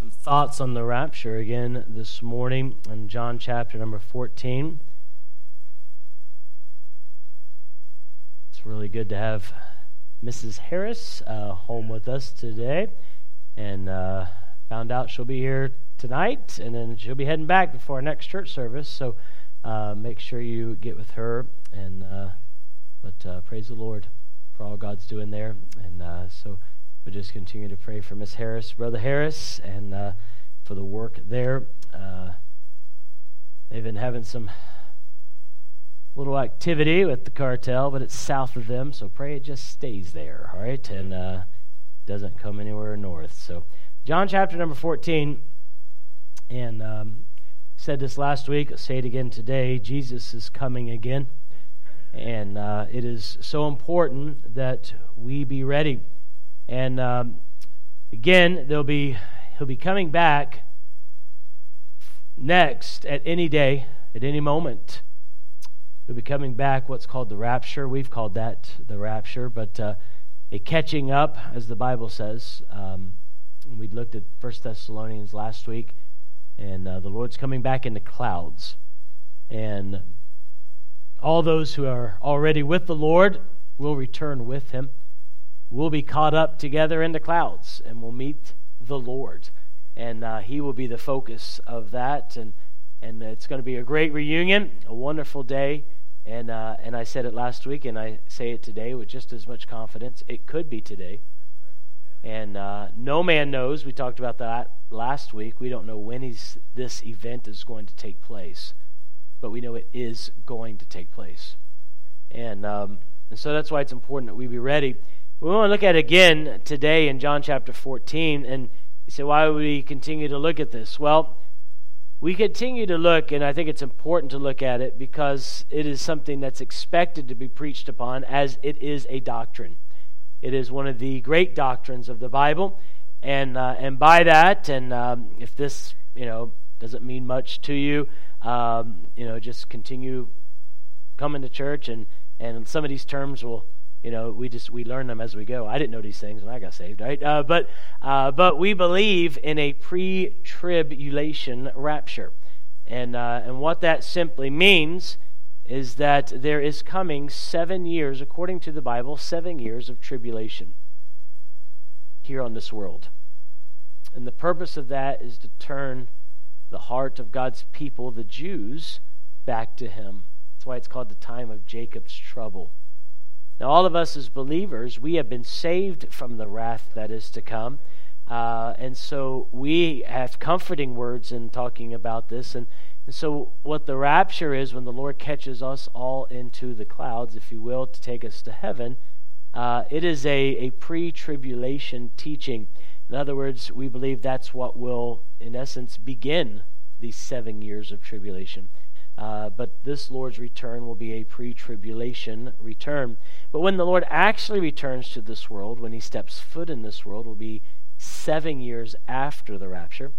some thoughts on the rapture again this morning in John chapter number 14. It's really good to have Mrs. Harris uh, home with us today. And uh, found out she'll be here tonight, and then she'll be heading back before our next church service. So uh, make sure you get with her. And uh, but uh, praise the Lord for all God's doing there. And uh, so we just continue to pray for Miss Harris, Brother Harris, and uh, for the work there. Uh, they've been having some little activity with the cartel, but it's south of them, so pray it just stays there, all right, and uh, doesn't come anywhere north. So, John chapter number 14, and um, said this last week, I'll say it again today Jesus is coming again. And uh, it is so important that we be ready. And um, again, they'll be he'll be coming back next at any day, at any moment. He'll be coming back. What's called the rapture. We've called that the rapture, but uh, a catching up, as the Bible says. Um, we looked at First Thessalonians last week, and uh, the Lord's coming back in the clouds, and all those who are already with the Lord will return with Him we'll be caught up together in the clouds and we'll meet the Lord. And uh, He will be the focus of that. And, and it's going to be a great reunion, a wonderful day. And, uh, and I said it last week, and I say it today with just as much confidence. It could be today. And uh, no man knows. We talked about that last week. We don't know when this event is going to take place, but we know it is going to take place. And, um, and so that's why it's important that we be ready. We want to look at it again today in John chapter 14. And you say, why would we continue to look at this? Well, we continue to look, and I think it's important to look at it because it is something that's expected to be preached upon as it is a doctrine. It is one of the great doctrines of the Bible. And, uh, and by that, and um, if this, you know, doesn't mean much to you, um, you know, just continue coming to church, and, and some of these terms will you know we just we learn them as we go. I didn't know these things when i got saved right? Uh, but uh, but we believe in a pre-tribulation rapture. And uh, and what that simply means is that there is coming seven years according to the bible seven years of tribulation here on this world. And the purpose of that is to turn the heart of god's people the jews back to him. That's why it's called the time of jacob's trouble now, all of us as believers, we have been saved from the wrath that is to come. Uh, and so we have comforting words in talking about this. And, and so, what the rapture is, when the Lord catches us all into the clouds, if you will, to take us to heaven, uh, it is a, a pre tribulation teaching. In other words, we believe that's what will, in essence, begin these seven years of tribulation. Uh, but this Lord's return will be a pre tribulation return. But when the Lord actually returns to this world, when he steps foot in this world, will be seven years after the rapture.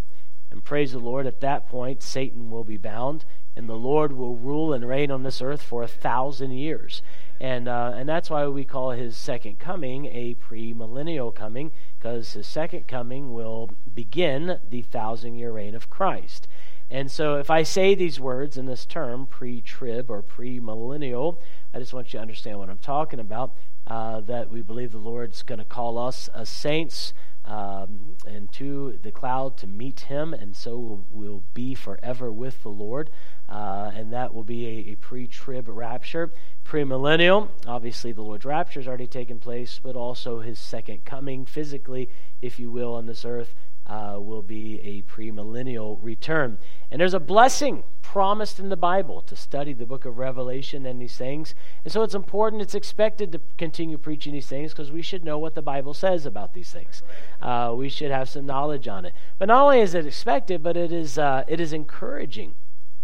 And praise the Lord, at that point, Satan will be bound, and the Lord will rule and reign on this earth for a thousand years. And, uh, and that's why we call his second coming a premillennial coming, because his second coming will begin the thousand year reign of Christ. And so if I say these words in this term, pre trib or pre-millennial, I just want you to understand what I'm talking about. Uh, that we believe the Lord's going to call us as saints um, into the cloud to meet Him, and so we'll, we'll be forever with the Lord. Uh, and that will be a, a pre trib rapture. Premillennial, obviously, the Lord's rapture has already taken place, but also His second coming physically, if you will, on this earth uh, will be a premillennial return. And there's a blessing promised in the Bible to study the book of Revelation and these things. And so it's important, it's expected to continue preaching these things because we should know what the Bible says about these things. Uh, we should have some knowledge on it. But not only is it expected, but it is, uh, it is encouraging.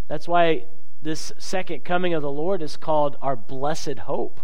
That's why this second coming of the Lord is called our blessed hope.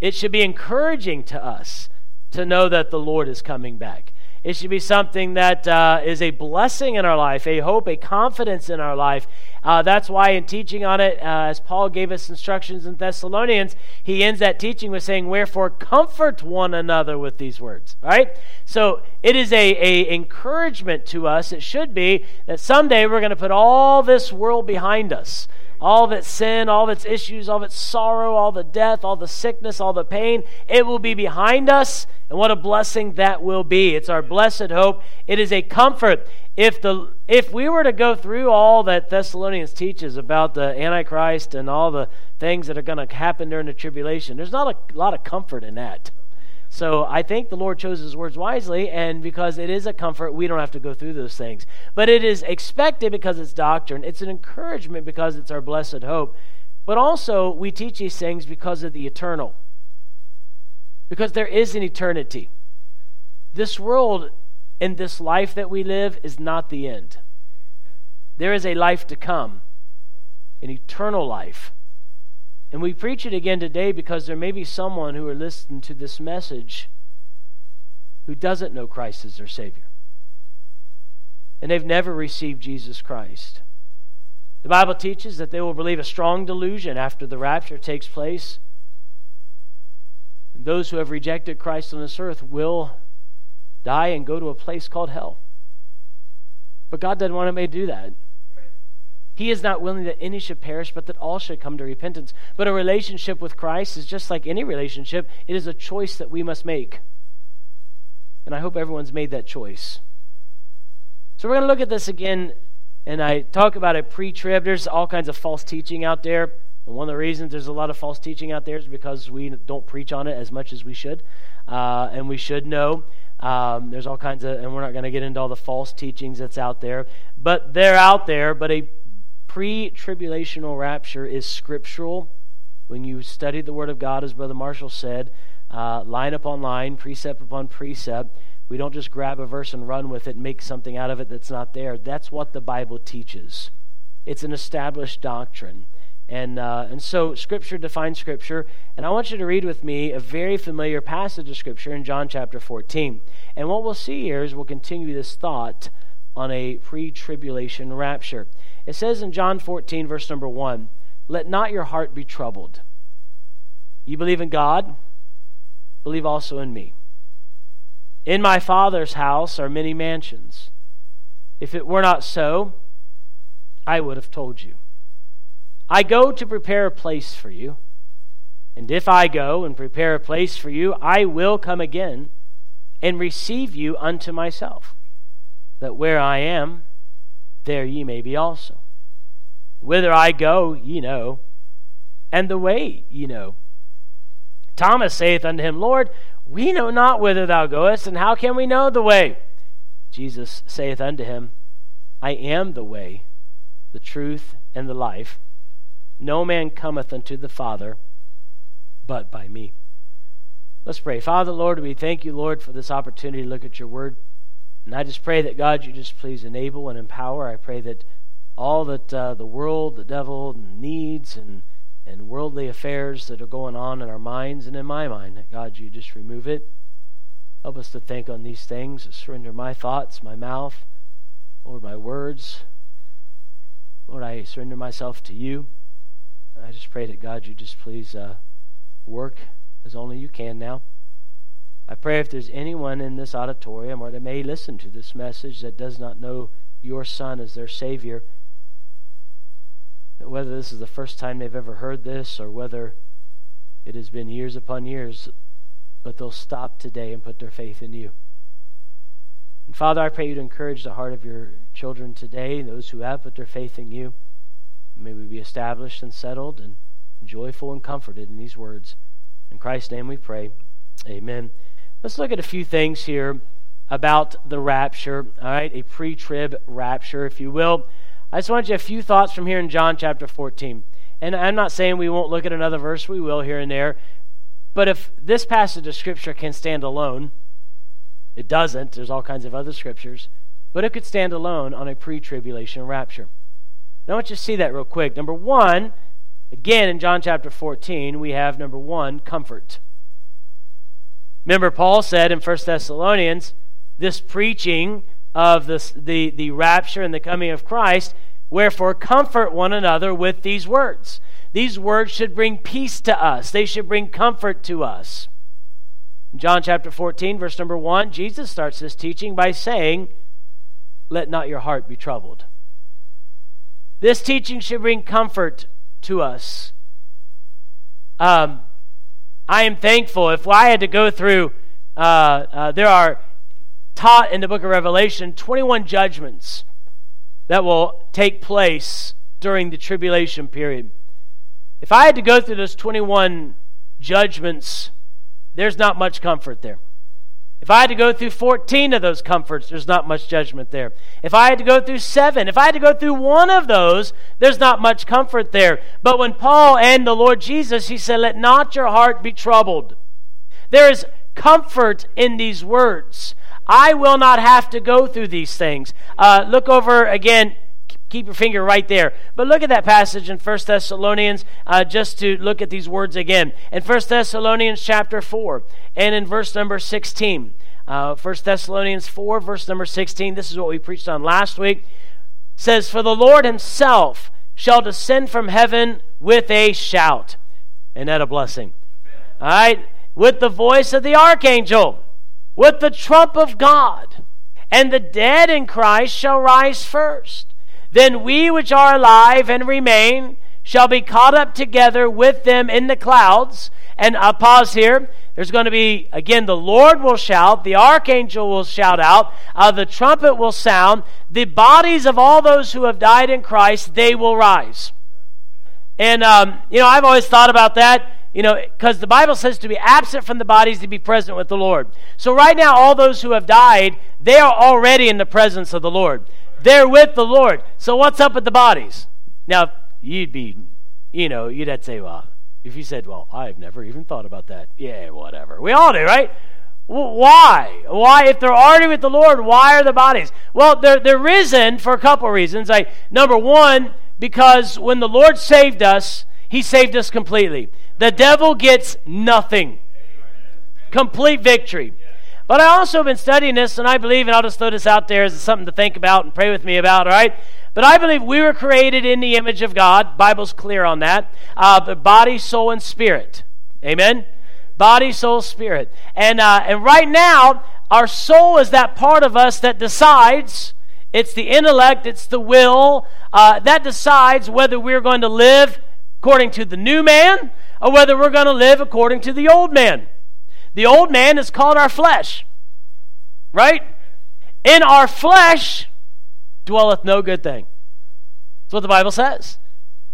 It should be encouraging to us to know that the Lord is coming back. It should be something that uh, is a blessing in our life, a hope, a confidence in our life. Uh, that's why, in teaching on it, uh, as Paul gave us instructions in Thessalonians, he ends that teaching with saying, Wherefore, comfort one another with these words. Right? So it is a, a encouragement to us, it should be, that someday we're going to put all this world behind us all of its sin, all of its issues, all of its sorrow, all the death, all the sickness, all the pain, it will be behind us. And what a blessing that will be. It's our blessed hope. It is a comfort. If, the, if we were to go through all that Thessalonians teaches about the Antichrist and all the things that are going to happen during the tribulation, there's not a lot of comfort in that. So I think the Lord chose his words wisely, and because it is a comfort, we don't have to go through those things. But it is expected because it's doctrine, it's an encouragement because it's our blessed hope. But also, we teach these things because of the eternal, because there is an eternity. This world and this life that we live is not the end. There is a life to come, an eternal life. And we preach it again today because there may be someone who are listening to this message who doesn't know Christ as their Savior. And they've never received Jesus Christ. The Bible teaches that they will believe a strong delusion after the rapture takes place. And those who have rejected Christ on this earth will die and go to a place called hell. But God doesn't want anybody to do that. He is not willing that any should perish, but that all should come to repentance. But a relationship with Christ is just like any relationship, it is a choice that we must make. And I hope everyone's made that choice. So we're going to look at this again, and I talk about a pre trib. There's all kinds of false teaching out there. And one of the reasons there's a lot of false teaching out there is because we don't preach on it as much as we should. Uh, and we should know. Um, there's all kinds of, and we're not going to get into all the false teachings that's out there, but they're out there. But a pre tribulational rapture is scriptural. When you study the Word of God, as Brother Marshall said, uh, line upon line, precept upon precept, we don't just grab a verse and run with it and make something out of it that's not there. That's what the Bible teaches. It's an established doctrine. And, uh, and so Scripture defines Scripture. And I want you to read with me a very familiar passage of Scripture in John chapter 14. And what we'll see here is we'll continue this thought on a pre tribulation rapture. It says in John 14, verse number 1 Let not your heart be troubled. You believe in God, believe also in me. In my Father's house are many mansions. If it were not so, I would have told you. I go to prepare a place for you. And if I go and prepare a place for you, I will come again and receive you unto myself, that where I am, there ye may be also. Whither I go, ye know, and the way ye know. Thomas saith unto him, Lord, we know not whither thou goest, and how can we know the way? Jesus saith unto him, I am the way, the truth, and the life. No man cometh unto the Father but by me. Let's pray. Father, Lord, we thank you, Lord, for this opportunity to look at your word. And I just pray that, God, you just please enable and empower. I pray that all that uh, the world, the devil needs, and, and worldly affairs that are going on in our minds and in my mind, that God, you just remove it. Help us to think on these things, surrender my thoughts, my mouth, Lord, my words. Lord, I surrender myself to you. I just pray that, God, you just please uh, work as only you can now. I pray if there's anyone in this auditorium or that may listen to this message that does not know your Son as their Savior, that whether this is the first time they've ever heard this or whether it has been years upon years, but they'll stop today and put their faith in you. And Father, I pray you to encourage the heart of your children today, those who have put their faith in you. May we be established and settled and joyful and comforted in these words. In Christ's name we pray. Amen. Let's look at a few things here about the rapture, all right? A pre trib rapture, if you will. I just want you a few thoughts from here in John chapter 14. And I'm not saying we won't look at another verse, we will here and there. But if this passage of Scripture can stand alone, it doesn't. There's all kinds of other scriptures. But it could stand alone on a pre tribulation rapture. Now, I want you to see that real quick. Number one, again in John chapter 14, we have number one, comfort. Remember, Paul said in 1 Thessalonians, this preaching of this, the, the rapture and the coming of Christ. Wherefore, comfort one another with these words. These words should bring peace to us, they should bring comfort to us. In John chapter 14, verse number 1, Jesus starts this teaching by saying, Let not your heart be troubled. This teaching should bring comfort to us. Um, I am thankful. If I had to go through, uh, uh, there are taught in the book of Revelation 21 judgments that will take place during the tribulation period. If I had to go through those 21 judgments, there's not much comfort there. If I had to go through 14 of those comforts, there's not much judgment there. If I had to go through seven, if I had to go through one of those, there's not much comfort there. But when Paul and the Lord Jesus, he said, Let not your heart be troubled. There is comfort in these words. I will not have to go through these things. Uh, look over again keep your finger right there. But look at that passage in 1 Thessalonians, uh, just to look at these words again. In 1 Thessalonians chapter 4, and in verse number 16. Uh, 1 Thessalonians 4, verse number 16. This is what we preached on last week. says, For the Lord himself shall descend from heaven with a shout. And that a blessing? All right? With the voice of the archangel, with the trump of God. And the dead in Christ shall rise first. Then we which are alive and remain shall be caught up together with them in the clouds. And I'll pause here. There's going to be, again, the Lord will shout, the archangel will shout out, uh, the trumpet will sound, the bodies of all those who have died in Christ, they will rise. And, um, you know, I've always thought about that, you know, because the Bible says to be absent from the bodies, to be present with the Lord. So right now, all those who have died, they are already in the presence of the Lord. They're with the Lord. So what's up with the bodies? Now, you'd be, you know, you'd have to say, well, if you said, well, I've never even thought about that. Yeah, whatever. We all do, right? Why? Why, if they're already with the Lord, why are the bodies? Well, they're, they're risen for a couple reasons. Like, number one, because when the Lord saved us, he saved us completely. The devil gets nothing. Complete victory. But I also have been studying this, and I believe, and I'll just throw this out there as something to think about and pray with me about, all right? But I believe we were created in the image of God. Bible's clear on that. Uh, body, soul, and spirit. Amen? Body, soul, spirit. And, uh, and right now, our soul is that part of us that decides. It's the intellect, it's the will uh, that decides whether we're going to live according to the new man or whether we're going to live according to the old man. The old man is called our flesh. Right? In our flesh dwelleth no good thing. That's what the Bible says.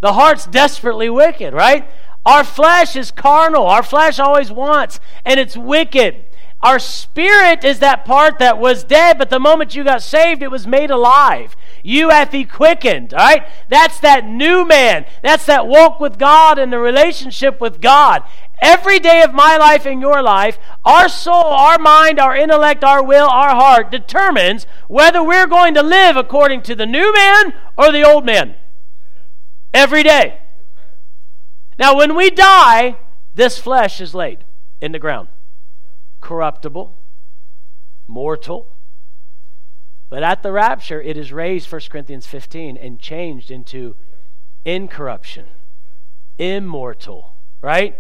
The heart's desperately wicked, right? Our flesh is carnal. Our flesh always wants, and it's wicked. Our spirit is that part that was dead, but the moment you got saved, it was made alive. You hath he quickened, all right? That's that new man. That's that walk with God and the relationship with God. Every day of my life and your life, our soul, our mind, our intellect, our will, our heart determines whether we're going to live according to the new man or the old man. Every day. Now, when we die, this flesh is laid in the ground corruptible, mortal. But at the rapture, it is raised, 1 Corinthians 15, and changed into incorruption, immortal, right?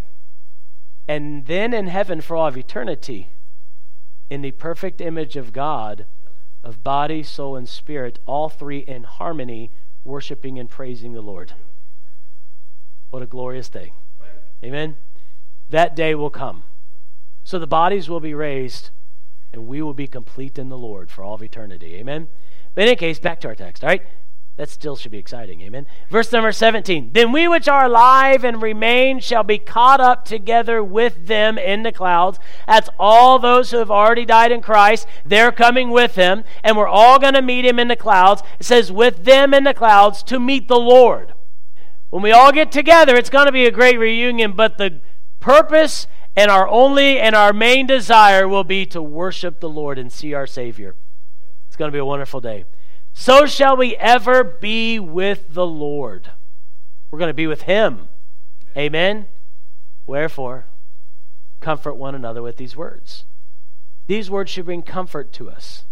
And then in heaven for all of eternity, in the perfect image of God, of body, soul, and spirit, all three in harmony, worshiping and praising the Lord. What a glorious day. Amen. That day will come. So the bodies will be raised, and we will be complete in the Lord for all of eternity. Amen. But in any case, back to our text, all right? That still should be exciting. Amen. Verse number 17. Then we which are alive and remain shall be caught up together with them in the clouds. That's all those who have already died in Christ. They're coming with him, and we're all going to meet him in the clouds. It says, with them in the clouds to meet the Lord. When we all get together, it's going to be a great reunion, but the purpose and our only and our main desire will be to worship the Lord and see our Savior. It's going to be a wonderful day so shall we ever be with the Lord. We're going to be with Him. Amen. Wherefore, comfort one another with these words. These words should bring comfort to us.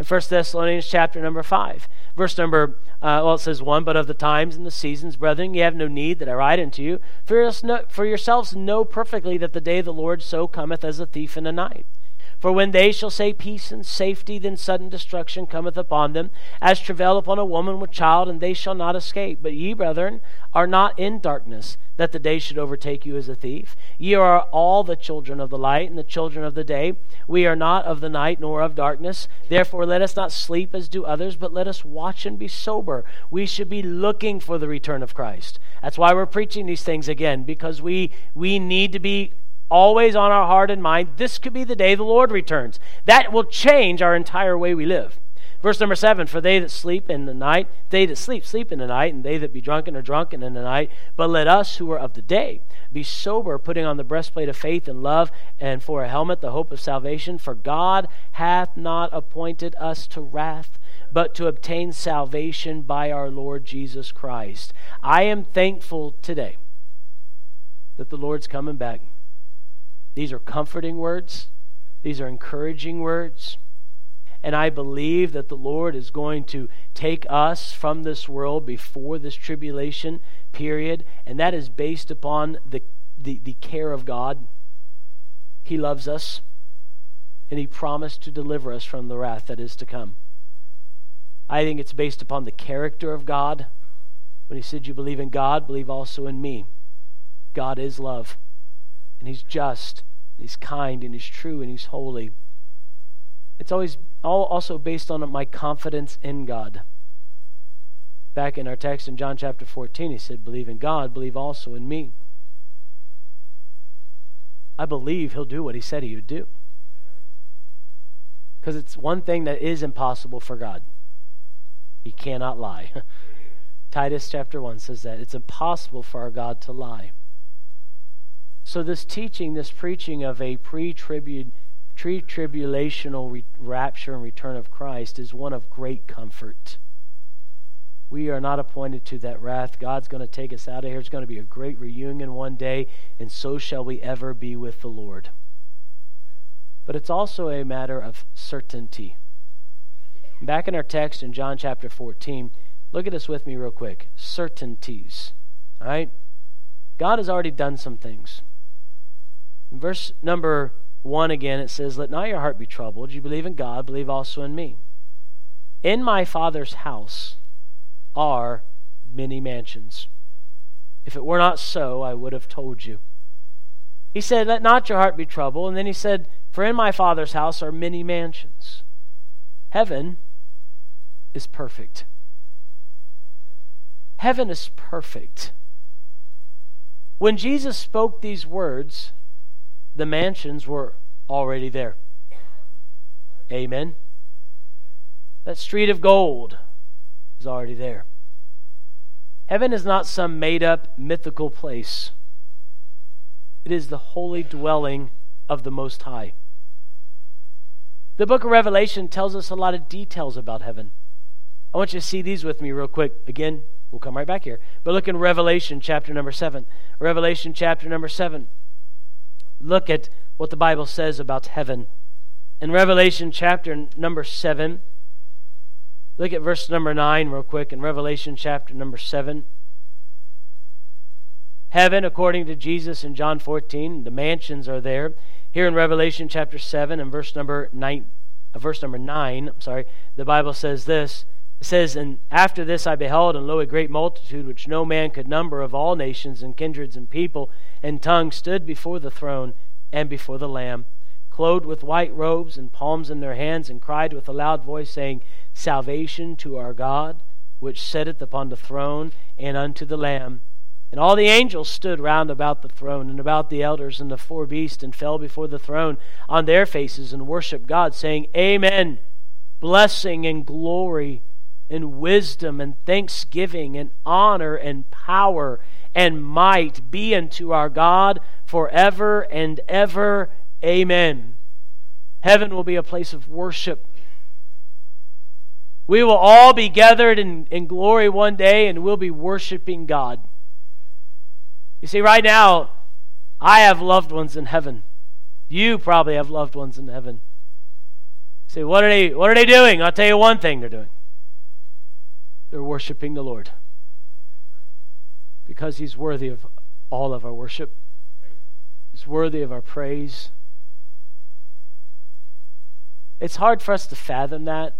In 1 Thessalonians chapter number 5, verse number, uh, well, it says 1, but of the times and the seasons, brethren, ye have no need that I write unto you. For, for yourselves know perfectly that the day of the Lord so cometh as a thief in the night. For when they shall say peace and safety, then sudden destruction cometh upon them, as travail upon a woman with child, and they shall not escape. But ye, brethren, are not in darkness, that the day should overtake you as a thief. Ye are all the children of the light and the children of the day. We are not of the night nor of darkness. Therefore, let us not sleep as do others, but let us watch and be sober. We should be looking for the return of Christ. That's why we're preaching these things again, because we, we need to be always on our heart and mind, this could be the day the Lord returns. That will change our entire way we live. Verse number seven For they that sleep in the night, they that sleep, sleep in the night, and they that be drunken are drunken in the night. But let us who are of the day be sober, putting on the breastplate of faith and love, and for a helmet the hope of salvation. For God hath not appointed us to wrath, but to obtain salvation by our Lord Jesus Christ. I am thankful today that the Lord's coming back. These are comforting words, these are encouraging words. And I believe that the Lord is going to take us from this world before this tribulation period, and that is based upon the, the, the care of God. He loves us, and He promised to deliver us from the wrath that is to come. I think it's based upon the character of God. When He said, You believe in God, believe also in me. God is love and He's just, and He's kind, and He's true, and He's holy. It's always all also based on my confidence in God. Back in our text in John chapter 14, he said, Believe in God, believe also in me. I believe he'll do what he said he would do. Because it's one thing that is impossible for God. He cannot lie. Titus chapter 1 says that. It's impossible for our God to lie. So, this teaching, this preaching of a pre tribulational re- rapture and return of Christ is one of great comfort. We are not appointed to that wrath. God's going to take us out of here. It's going to be a great reunion one day, and so shall we ever be with the Lord. But it's also a matter of certainty. Back in our text in John chapter 14, look at this with me real quick. Certainties. All right? God has already done some things. In verse number one again, it says, Let not your heart be troubled. You believe in God, believe also in me. In my Father's house are many mansions. If it were not so, I would have told you. He said, Let not your heart be troubled. And then he said, For in my Father's house are many mansions. Heaven is perfect. Heaven is perfect. When Jesus spoke these words, the mansions were already there. Amen. That street of gold is already there. Heaven is not some made up mythical place, it is the holy dwelling of the Most High. The book of Revelation tells us a lot of details about heaven. I want you to see these with me real quick. Again, we'll come right back here. But look in Revelation chapter number 7. Revelation chapter number 7 look at what the Bible says about heaven. In Revelation chapter number 7, look at verse number 9 real quick. In Revelation chapter number 7, heaven, according to Jesus in John 14, the mansions are there. Here in Revelation chapter 7 and verse number 9, uh, verse number 9, I'm sorry, the Bible says this. It says, And after this I beheld, and lo, a great multitude, which no man could number, of all nations and kindreds and people and tongues, stood before the throne and before the Lamb, clothed with white robes and palms in their hands, and cried with a loud voice, saying, Salvation to our God, which sitteth upon the throne, and unto the Lamb. And all the angels stood round about the throne, and about the elders and the four beasts, and fell before the throne on their faces, and worshipped God, saying, Amen. Blessing and glory and wisdom and thanksgiving and honor and power and might be unto our God forever and ever. Amen. Heaven will be a place of worship. We will all be gathered in, in glory one day and we'll be worshiping God. You see, right now, I have loved ones in heaven. You probably have loved ones in heaven. See, what are they what are they doing? I'll tell you one thing they're doing. They're worshiping the Lord. Because he's worthy of all of our worship. He's worthy of our praise. It's hard for us to fathom that.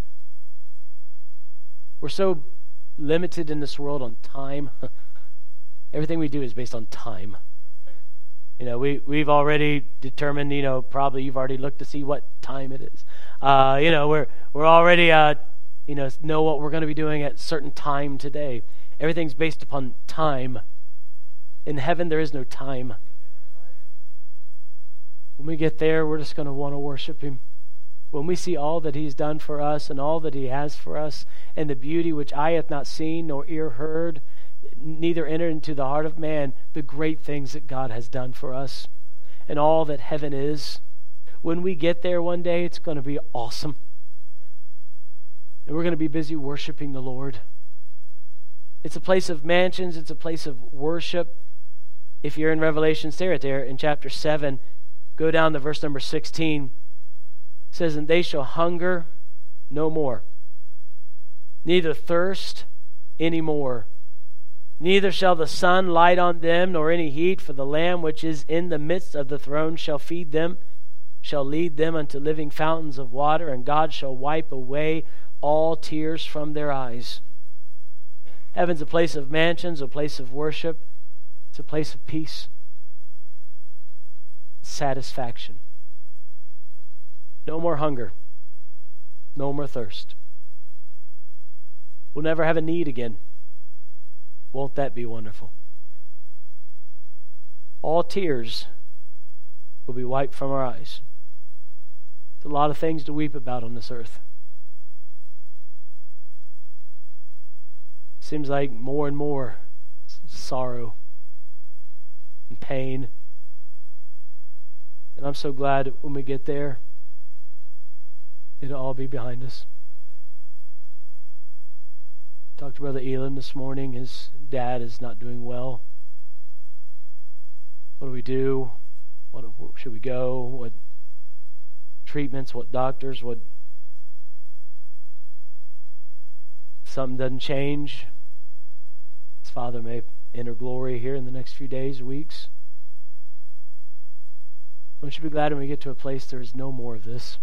We're so limited in this world on time. Everything we do is based on time. You know, we, we've already determined, you know, probably you've already looked to see what time it is. Uh, you know, we're, we're already, uh, you know, know what we're going to be doing at certain time today. Everything's based upon time. In heaven, there is no time. When we get there, we're just going to want to worship Him. When we see all that He's done for us and all that He has for us, and the beauty which eye hath not seen nor ear heard, neither entered into the heart of man the great things that God has done for us and all that heaven is. When we get there one day, it's going to be awesome. And we're going to be busy worshiping the Lord. It's a place of mansions, it's a place of worship. If you're in Revelation, stay right there in chapter 7, go down to verse number 16. It says, And they shall hunger no more, neither thirst any more. Neither shall the sun light on them, nor any heat, for the Lamb which is in the midst of the throne shall feed them, shall lead them unto living fountains of water, and God shall wipe away all tears from their eyes. Heaven's a place of mansions, a place of worship, it's a place of peace, satisfaction. No more hunger, no more thirst. We'll never have a need again. Won't that be wonderful? All tears will be wiped from our eyes. It's a lot of things to weep about on this earth. Seems like more and more sorrow and pain. And I'm so glad when we get there, it'll all be behind us. Talked to Brother Elam this morning. His dad is not doing well. What do we do? What should we go? What treatments? What doctors? What something doesn't change? Father may enter glory here in the next few days, weeks. Don't you be glad when we get to a place there is no more of this?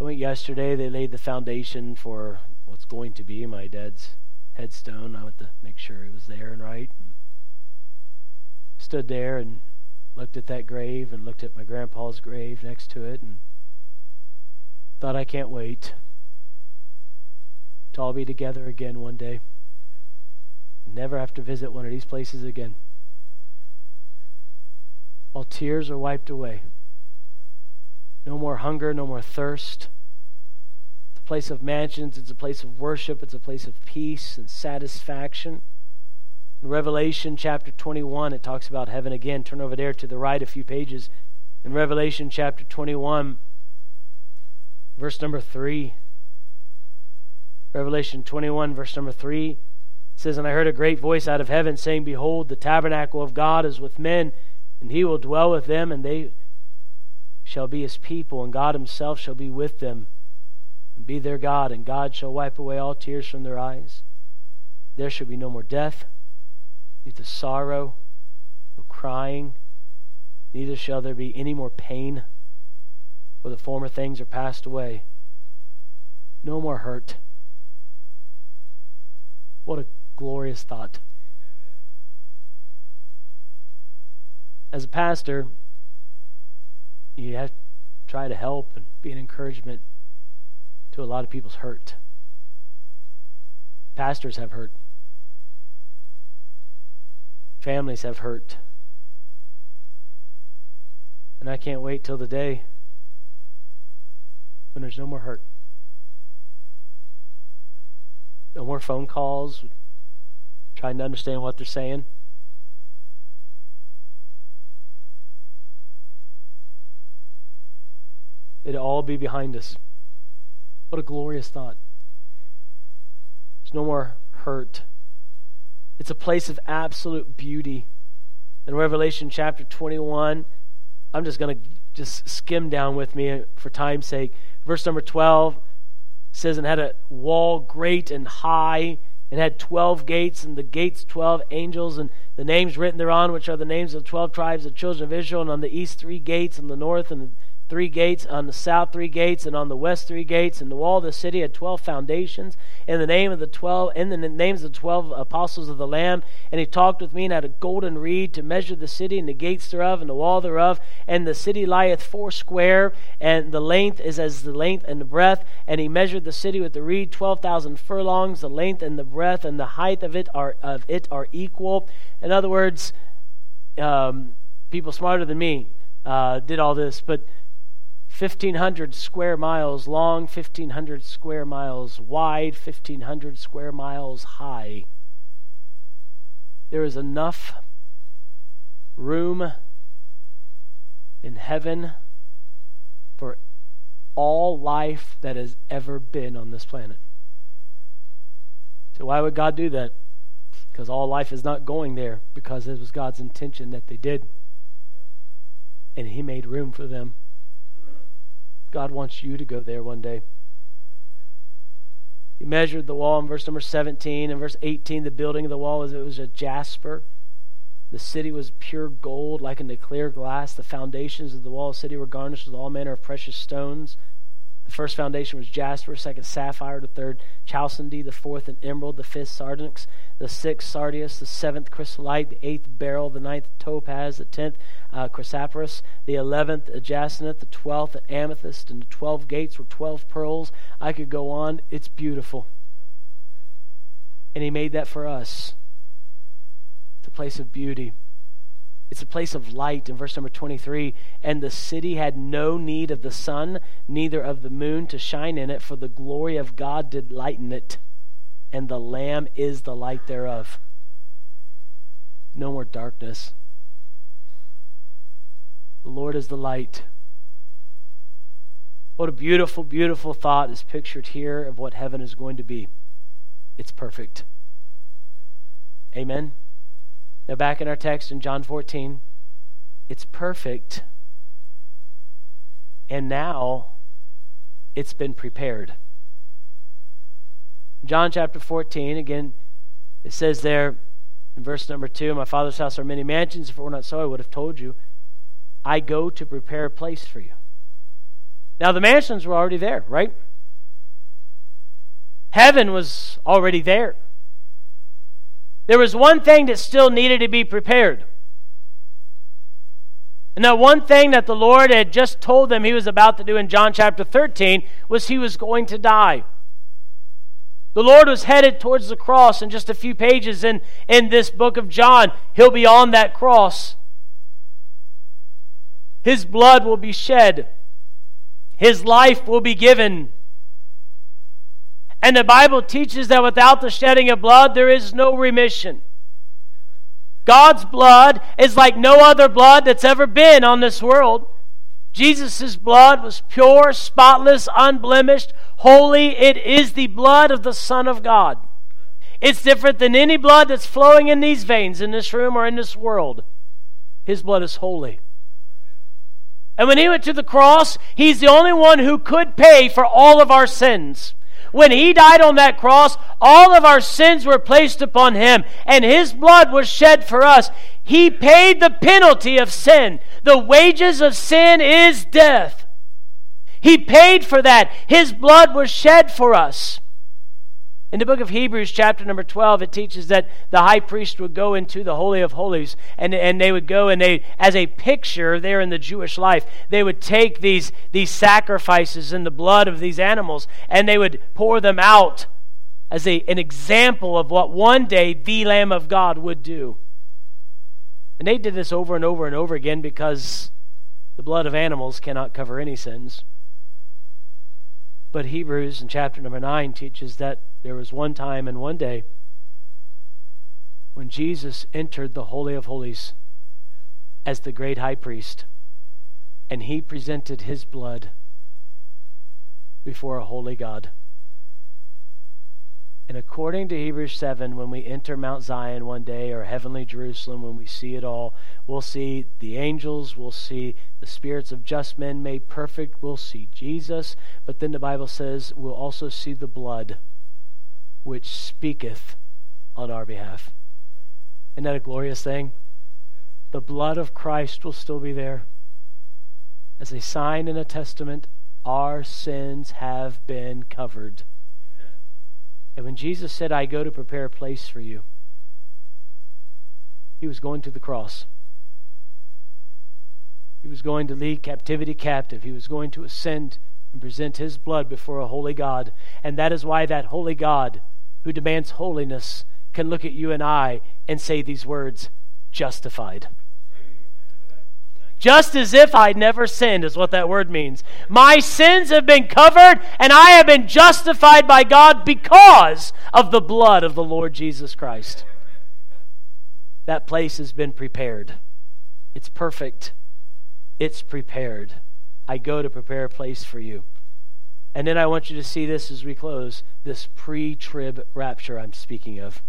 I went yesterday. They laid the foundation for what's going to be my dad's headstone. I went to make sure it was there and right. And stood there and looked at that grave and looked at my grandpa's grave next to it and thought, I can't wait to all be together again one day. Never have to visit one of these places again. All tears are wiped away. No more hunger, no more thirst. It's a place of mansions, it's a place of worship, it's a place of peace and satisfaction. In Revelation chapter 21, it talks about heaven again. Turn over there to the right a few pages. In Revelation chapter 21, verse number 3. Revelation 21, verse number 3 says, And I heard a great voice out of heaven saying, Behold, the tabernacle of God is with men, and he will dwell with them, and they shall be his people, and God himself shall be with them and be their God, and God shall wipe away all tears from their eyes. There shall be no more death, neither sorrow, no crying, neither shall there be any more pain, for the former things are passed away. No more hurt. What a glorious thought. As a pastor, you have to try to help and be an encouragement to a lot of people's hurt. Pastors have hurt. Families have hurt. And I can't wait till the day when there's no more hurt. No more phone calls trying to understand what they're saying. it'll all be behind us. What a glorious thought. There's no more hurt. It's a place of absolute beauty. In Revelation chapter 21, I'm just going to just skim down with me for time's sake. Verse number 12 says, And had a wall great and high, and had 12 gates, and the gates 12 angels, and the names written thereon, which are the names of 12 tribes of children of Israel, and on the east three gates, and the north, and three gates, on the south three gates, and on the west three gates, and the wall of the city had twelve foundations, in the name of the twelve, in the names of the twelve apostles of the Lamb. And he talked with me and had a golden reed to measure the city and the gates thereof and the wall thereof. And the city lieth four square, and the length is as the length and the breadth. And he measured the city with the reed twelve thousand furlongs. The length and the breadth and the height of it are of it are equal. In other words, um, people smarter than me uh, did all this, but 1,500 square miles long, 1,500 square miles wide, 1,500 square miles high. There is enough room in heaven for all life that has ever been on this planet. So, why would God do that? Because all life is not going there, because it was God's intention that they did. And He made room for them. God wants you to go there one day. He measured the wall in verse number 17. In verse 18, the building of the wall was it was a jasper. The city was pure gold, like the clear glass. The foundations of the wall of the city were garnished with all manner of precious stones. The first foundation was jasper, second sapphire, the third chalcedony, the fourth an emerald, the fifth sardonyx, the sixth sardius, the seventh chrysolite, the eighth beryl, the ninth topaz, the tenth uh, chrysoprase, the eleventh jacinth, the twelfth amethyst, and the twelve gates were twelve pearls. I could go on. It's beautiful. And he made that for us. It's a place of beauty. It's a place of light in verse number 23. And the city had no need of the sun, neither of the moon to shine in it, for the glory of God did lighten it, and the Lamb is the light thereof. No more darkness. The Lord is the light. What a beautiful, beautiful thought is pictured here of what heaven is going to be. It's perfect. Amen. Now, back in our text in John 14, it's perfect. And now it's been prepared. John chapter 14, again, it says there in verse number 2 My Father's house are many mansions. If it were not so, I would have told you. I go to prepare a place for you. Now, the mansions were already there, right? Heaven was already there. There was one thing that still needed to be prepared. And that one thing that the Lord had just told them he was about to do in John chapter 13 was he was going to die. The Lord was headed towards the cross in just a few pages in, in this book of John. He'll be on that cross. His blood will be shed, His life will be given. And the Bible teaches that without the shedding of blood, there is no remission. God's blood is like no other blood that's ever been on this world. Jesus' blood was pure, spotless, unblemished, holy. It is the blood of the Son of God. It's different than any blood that's flowing in these veins in this room or in this world. His blood is holy. And when he went to the cross, he's the only one who could pay for all of our sins. When he died on that cross, all of our sins were placed upon him, and his blood was shed for us. He paid the penalty of sin. The wages of sin is death. He paid for that. His blood was shed for us. In the book of Hebrews, chapter number 12, it teaches that the high priest would go into the Holy of Holies, and, and they would go and they, as a picture there in the Jewish life, they would take these, these sacrifices and the blood of these animals, and they would pour them out as a, an example of what one day the Lamb of God would do. And they did this over and over and over again because the blood of animals cannot cover any sins. But Hebrews in chapter number 9 teaches that there was one time and one day when Jesus entered the Holy of Holies as the great high priest, and he presented his blood before a holy God. And according to Hebrews 7, when we enter Mount Zion one day or heavenly Jerusalem, when we see it all, we'll see the angels, we'll see the spirits of just men made perfect, we'll see Jesus. But then the Bible says we'll also see the blood which speaketh on our behalf. Isn't that a glorious thing? The blood of Christ will still be there. As a sign and a testament, our sins have been covered. And when Jesus said, I go to prepare a place for you, he was going to the cross. He was going to lead captivity captive. He was going to ascend and present his blood before a holy God. And that is why that holy God, who demands holiness, can look at you and I and say these words justified. Just as if I'd never sinned, is what that word means. My sins have been covered, and I have been justified by God because of the blood of the Lord Jesus Christ. That place has been prepared. It's perfect. It's prepared. I go to prepare a place for you. And then I want you to see this as we close this pre trib rapture I'm speaking of.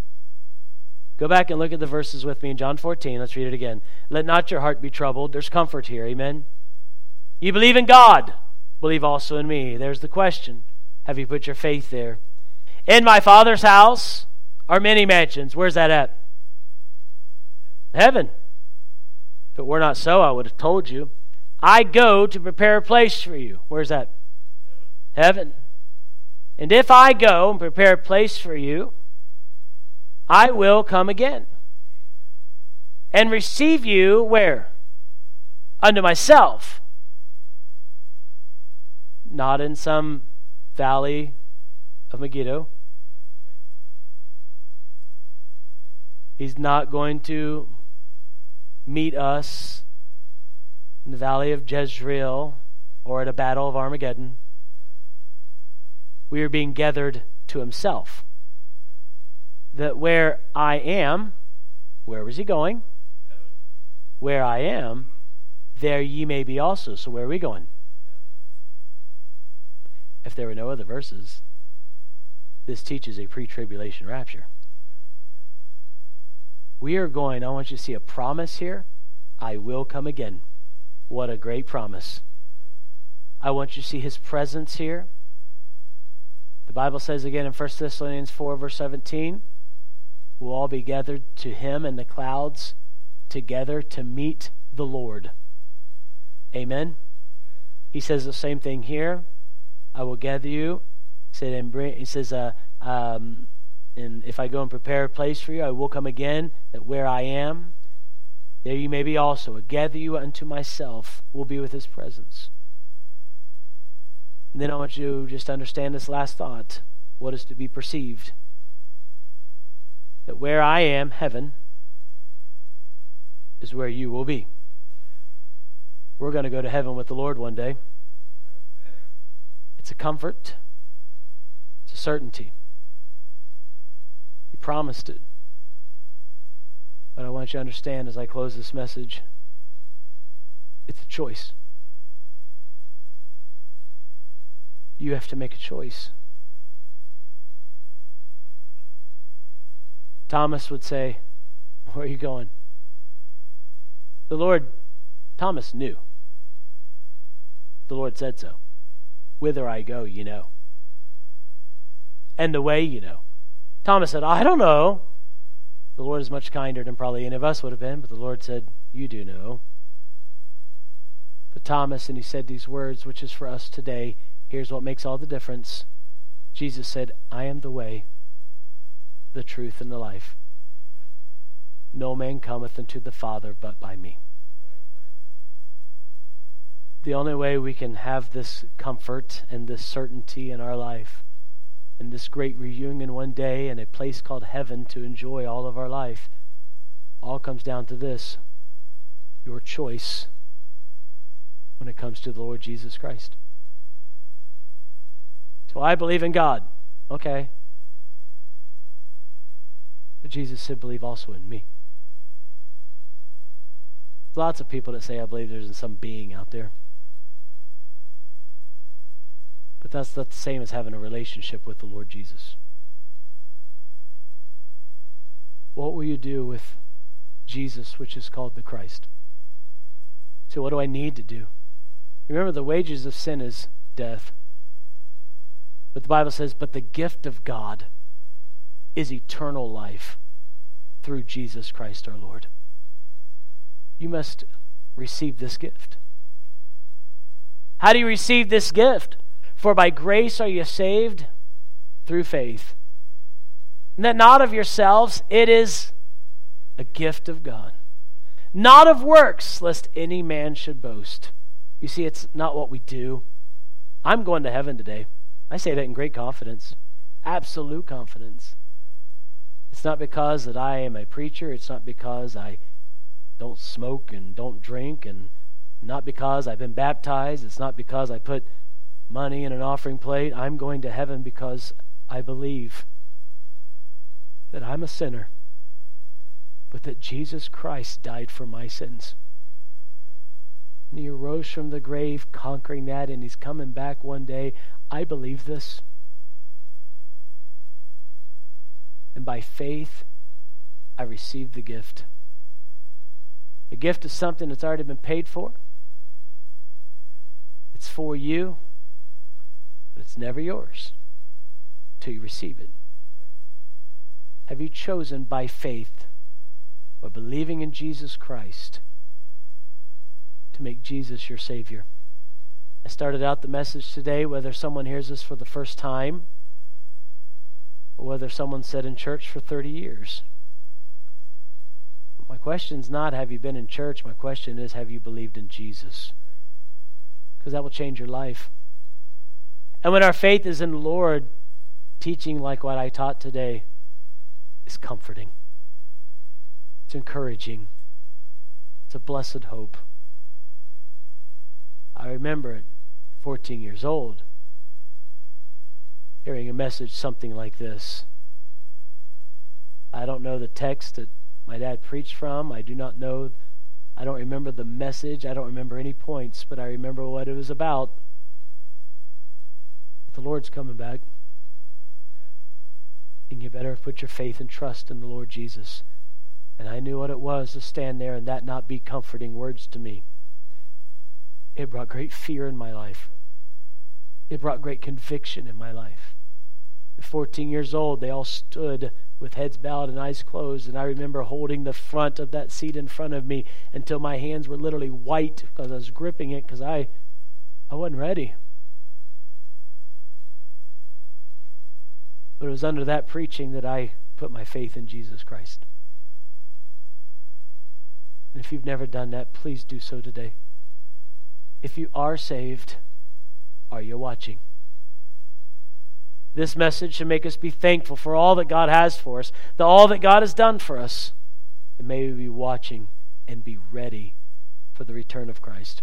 Go back and look at the verses with me in John 14. Let's read it again. Let not your heart be troubled. There's comfort here. Amen. You believe in God, believe also in me. There's the question. Have you put your faith there? In my Father's house are many mansions. Where's that at? Heaven. If it were not so, I would have told you. I go to prepare a place for you. Where's that? Heaven. And if I go and prepare a place for you, I will come again and receive you where? Unto myself. Not in some valley of Megiddo. He's not going to meet us in the valley of Jezreel or at a battle of Armageddon. We are being gathered to himself that where I am, where was he going? Where I am, there ye may be also. So where are we going? If there were no other verses, this teaches a pre tribulation rapture. We are going, I want you to see a promise here. I will come again. What a great promise. I want you to see his presence here. The Bible says again in 1 Thessalonians 4, verse 17 will all be gathered to him in the clouds together to meet the Lord. Amen. He says the same thing here. I will gather you. He said, and bring, he says, uh, um, and if I go and prepare a place for you, I will come again, that where I am, there you may be also. I gather you unto myself, will be with his presence. And then I want you just to just understand this last thought what is to be perceived that where I am, heaven, is where you will be. We're going to go to heaven with the Lord one day. It's a comfort, it's a certainty. He promised it. But I want you to understand as I close this message it's a choice. You have to make a choice. Thomas would say, Where are you going? The Lord, Thomas knew. The Lord said so. Whither I go, you know. And the way, you know. Thomas said, I don't know. The Lord is much kinder than probably any of us would have been, but the Lord said, You do know. But Thomas, and he said these words, which is for us today. Here's what makes all the difference. Jesus said, I am the way, the truth, and the life. No man cometh unto the Father but by me. The only way we can have this comfort and this certainty in our life and this great reunion one day in a place called heaven to enjoy all of our life all comes down to this your choice when it comes to the Lord Jesus Christ. So I believe in God. Okay. But Jesus said, believe also in me. Lots of people that say, I believe there's some being out there. But that's not the same as having a relationship with the Lord Jesus. What will you do with Jesus, which is called the Christ? So, what do I need to do? Remember, the wages of sin is death. But the Bible says, but the gift of God is eternal life through Jesus Christ our Lord. You must receive this gift. How do you receive this gift? For by grace are you saved through faith. And that not of yourselves, it is a gift of God. Not of works, lest any man should boast. You see, it's not what we do. I'm going to heaven today. I say that in great confidence, absolute confidence. It's not because that I am a preacher. It's not because I don't smoke and don't drink, and not because I've been baptized. It's not because I put money in an offering plate. I'm going to heaven because I believe that I'm a sinner, but that Jesus Christ died for my sins. And he arose from the grave, conquering that, and he's coming back one day. I believe this. And by faith, I received the gift. A gift is something that's already been paid for. It's for you, but it's never yours till you receive it. Have you chosen by faith, by believing in Jesus Christ, to make Jesus your Savior? I started out the message today, whether someone hears this for the first time or whether someone sat in church for 30 years. My question is not have you been in church? My question is have you believed in Jesus? Because that will change your life. And when our faith is in the Lord, teaching like what I taught today is comforting. It's encouraging. It's a blessed hope. I remember at 14 years old hearing a message something like this. I don't know the text that my dad preached from. I do not know, I don't remember the message. I don't remember any points, but I remember what it was about. The Lord's coming back. And you better put your faith and trust in the Lord Jesus. And I knew what it was to stand there and that not be comforting words to me. It brought great fear in my life. It brought great conviction in my life. At 14 years old, they all stood with heads bowed and eyes closed, and I remember holding the front of that seat in front of me until my hands were literally white because I was gripping it because I, I wasn't ready. But it was under that preaching that I put my faith in Jesus Christ. And if you've never done that, please do so today. If you are saved, are you watching? This message should make us be thankful for all that God has for us, the all that God has done for us. And may we be watching and be ready for the return of Christ.